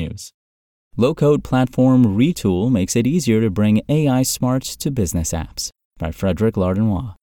technews. Low code platform Retool makes it easier to bring AI smarts to business apps. By Frederic Lardinois.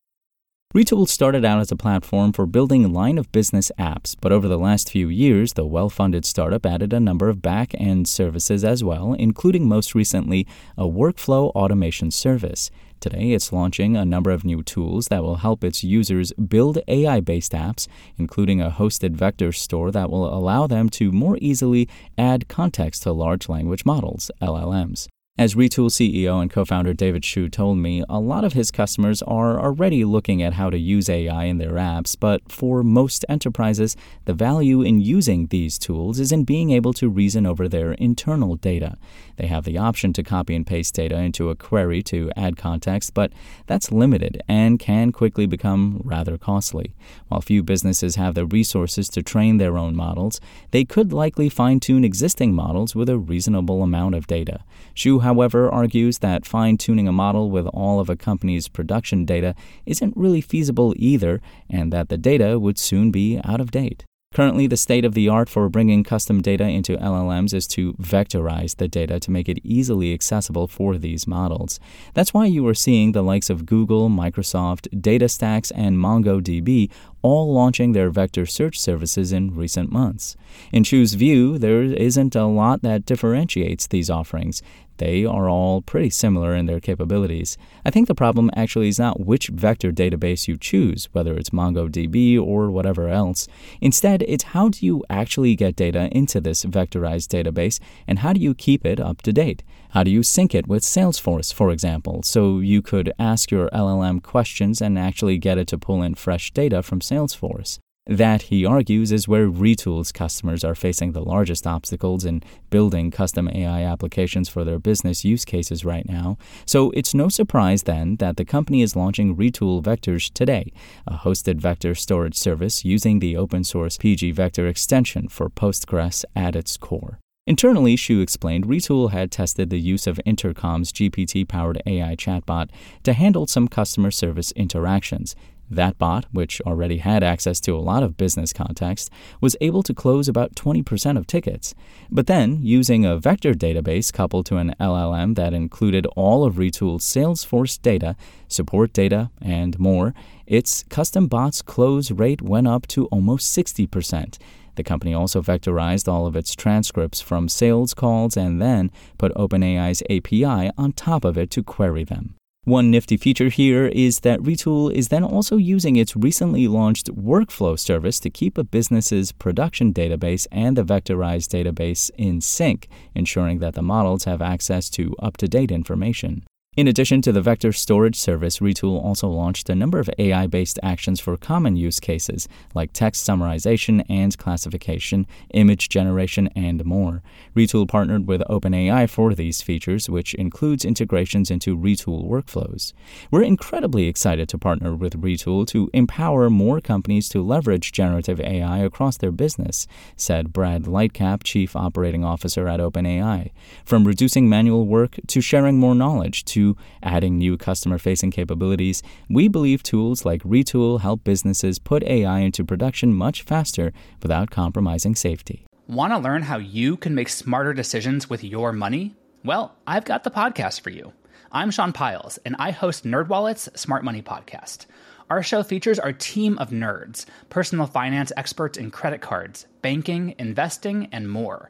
Retool started out as a platform for building line of business apps, but over the last few years, the well funded startup added a number of back end services as well, including most recently a workflow automation service. Today, it's launching a number of new tools that will help its users build AI based apps, including a hosted vector store that will allow them to more easily add context to large language models, LLMs. As Retool CEO and co founder David Hsu told me, a lot of his customers are already looking at how to use AI in their apps, but for most enterprises, the value in using these tools is in being able to reason over their internal data. They have the option to copy and paste data into a query to add context, but that's limited and can quickly become rather costly. While few businesses have the resources to train their own models, they could likely fine tune existing models with a reasonable amount of data. Hsu however, argues that fine tuning a model with all of a company's production data isn't really feasible either, and that the data would soon be out of date. Currently, the state of the art for bringing custom data into LLMs is to vectorize the data to make it easily accessible for these models. That's why you are seeing the likes of Google, Microsoft, DataStax, and MongoDB all launching their vector search services in recent months. In Hsu's view, there isn't a lot that differentiates these offerings. They are all pretty similar in their capabilities. I think the problem actually is not which vector database you choose, whether it's MongoDB or whatever else. Instead, it's how do you actually get data into this vectorized database and how do you keep it up to date? How do you sync it with Salesforce, for example, so you could ask your LLM questions and actually get it to pull in fresh data from Salesforce? That, he argues, is where Retool's customers are facing the largest obstacles in building custom AI applications for their business use cases right now. So it's no surprise then that the company is launching Retool Vectors today, a hosted vector storage service using the open source pgvector extension for Postgres at its core. Internally, Hsu explained, Retool had tested the use of Intercom's GPT powered AI chatbot to handle some customer service interactions. That bot, which already had access to a lot of business context, was able to close about 20% of tickets. But then, using a vector database coupled to an LLM that included all of Retool's Salesforce data, support data, and more, its custom bot's close rate went up to almost 60%. The company also vectorized all of its transcripts from sales calls and then put OpenAI's API on top of it to query them. One nifty feature here is that Retool is then also using its recently launched workflow service to keep a business's production database and the vectorized database in sync, ensuring that the models have access to up to date information. In addition to the vector storage service, Retool also launched a number of AI based actions for common use cases like text summarization and classification, image generation, and more. Retool partnered with OpenAI for these features, which includes integrations into Retool workflows. We're incredibly excited to partner with Retool to empower more companies to leverage generative AI across their business, said Brad Lightcap, Chief Operating Officer at OpenAI. From reducing manual work to sharing more knowledge to adding new customer facing capabilities, we believe tools like Retool help businesses put AI into production much faster without compromising safety. Want to learn how you can make smarter decisions with your money? Well, I've got the podcast for you. I'm Sean Pyles, and I host NerdWallet's Smart Money Podcast. Our show features our team of nerds, personal finance experts in credit cards, banking, investing, and more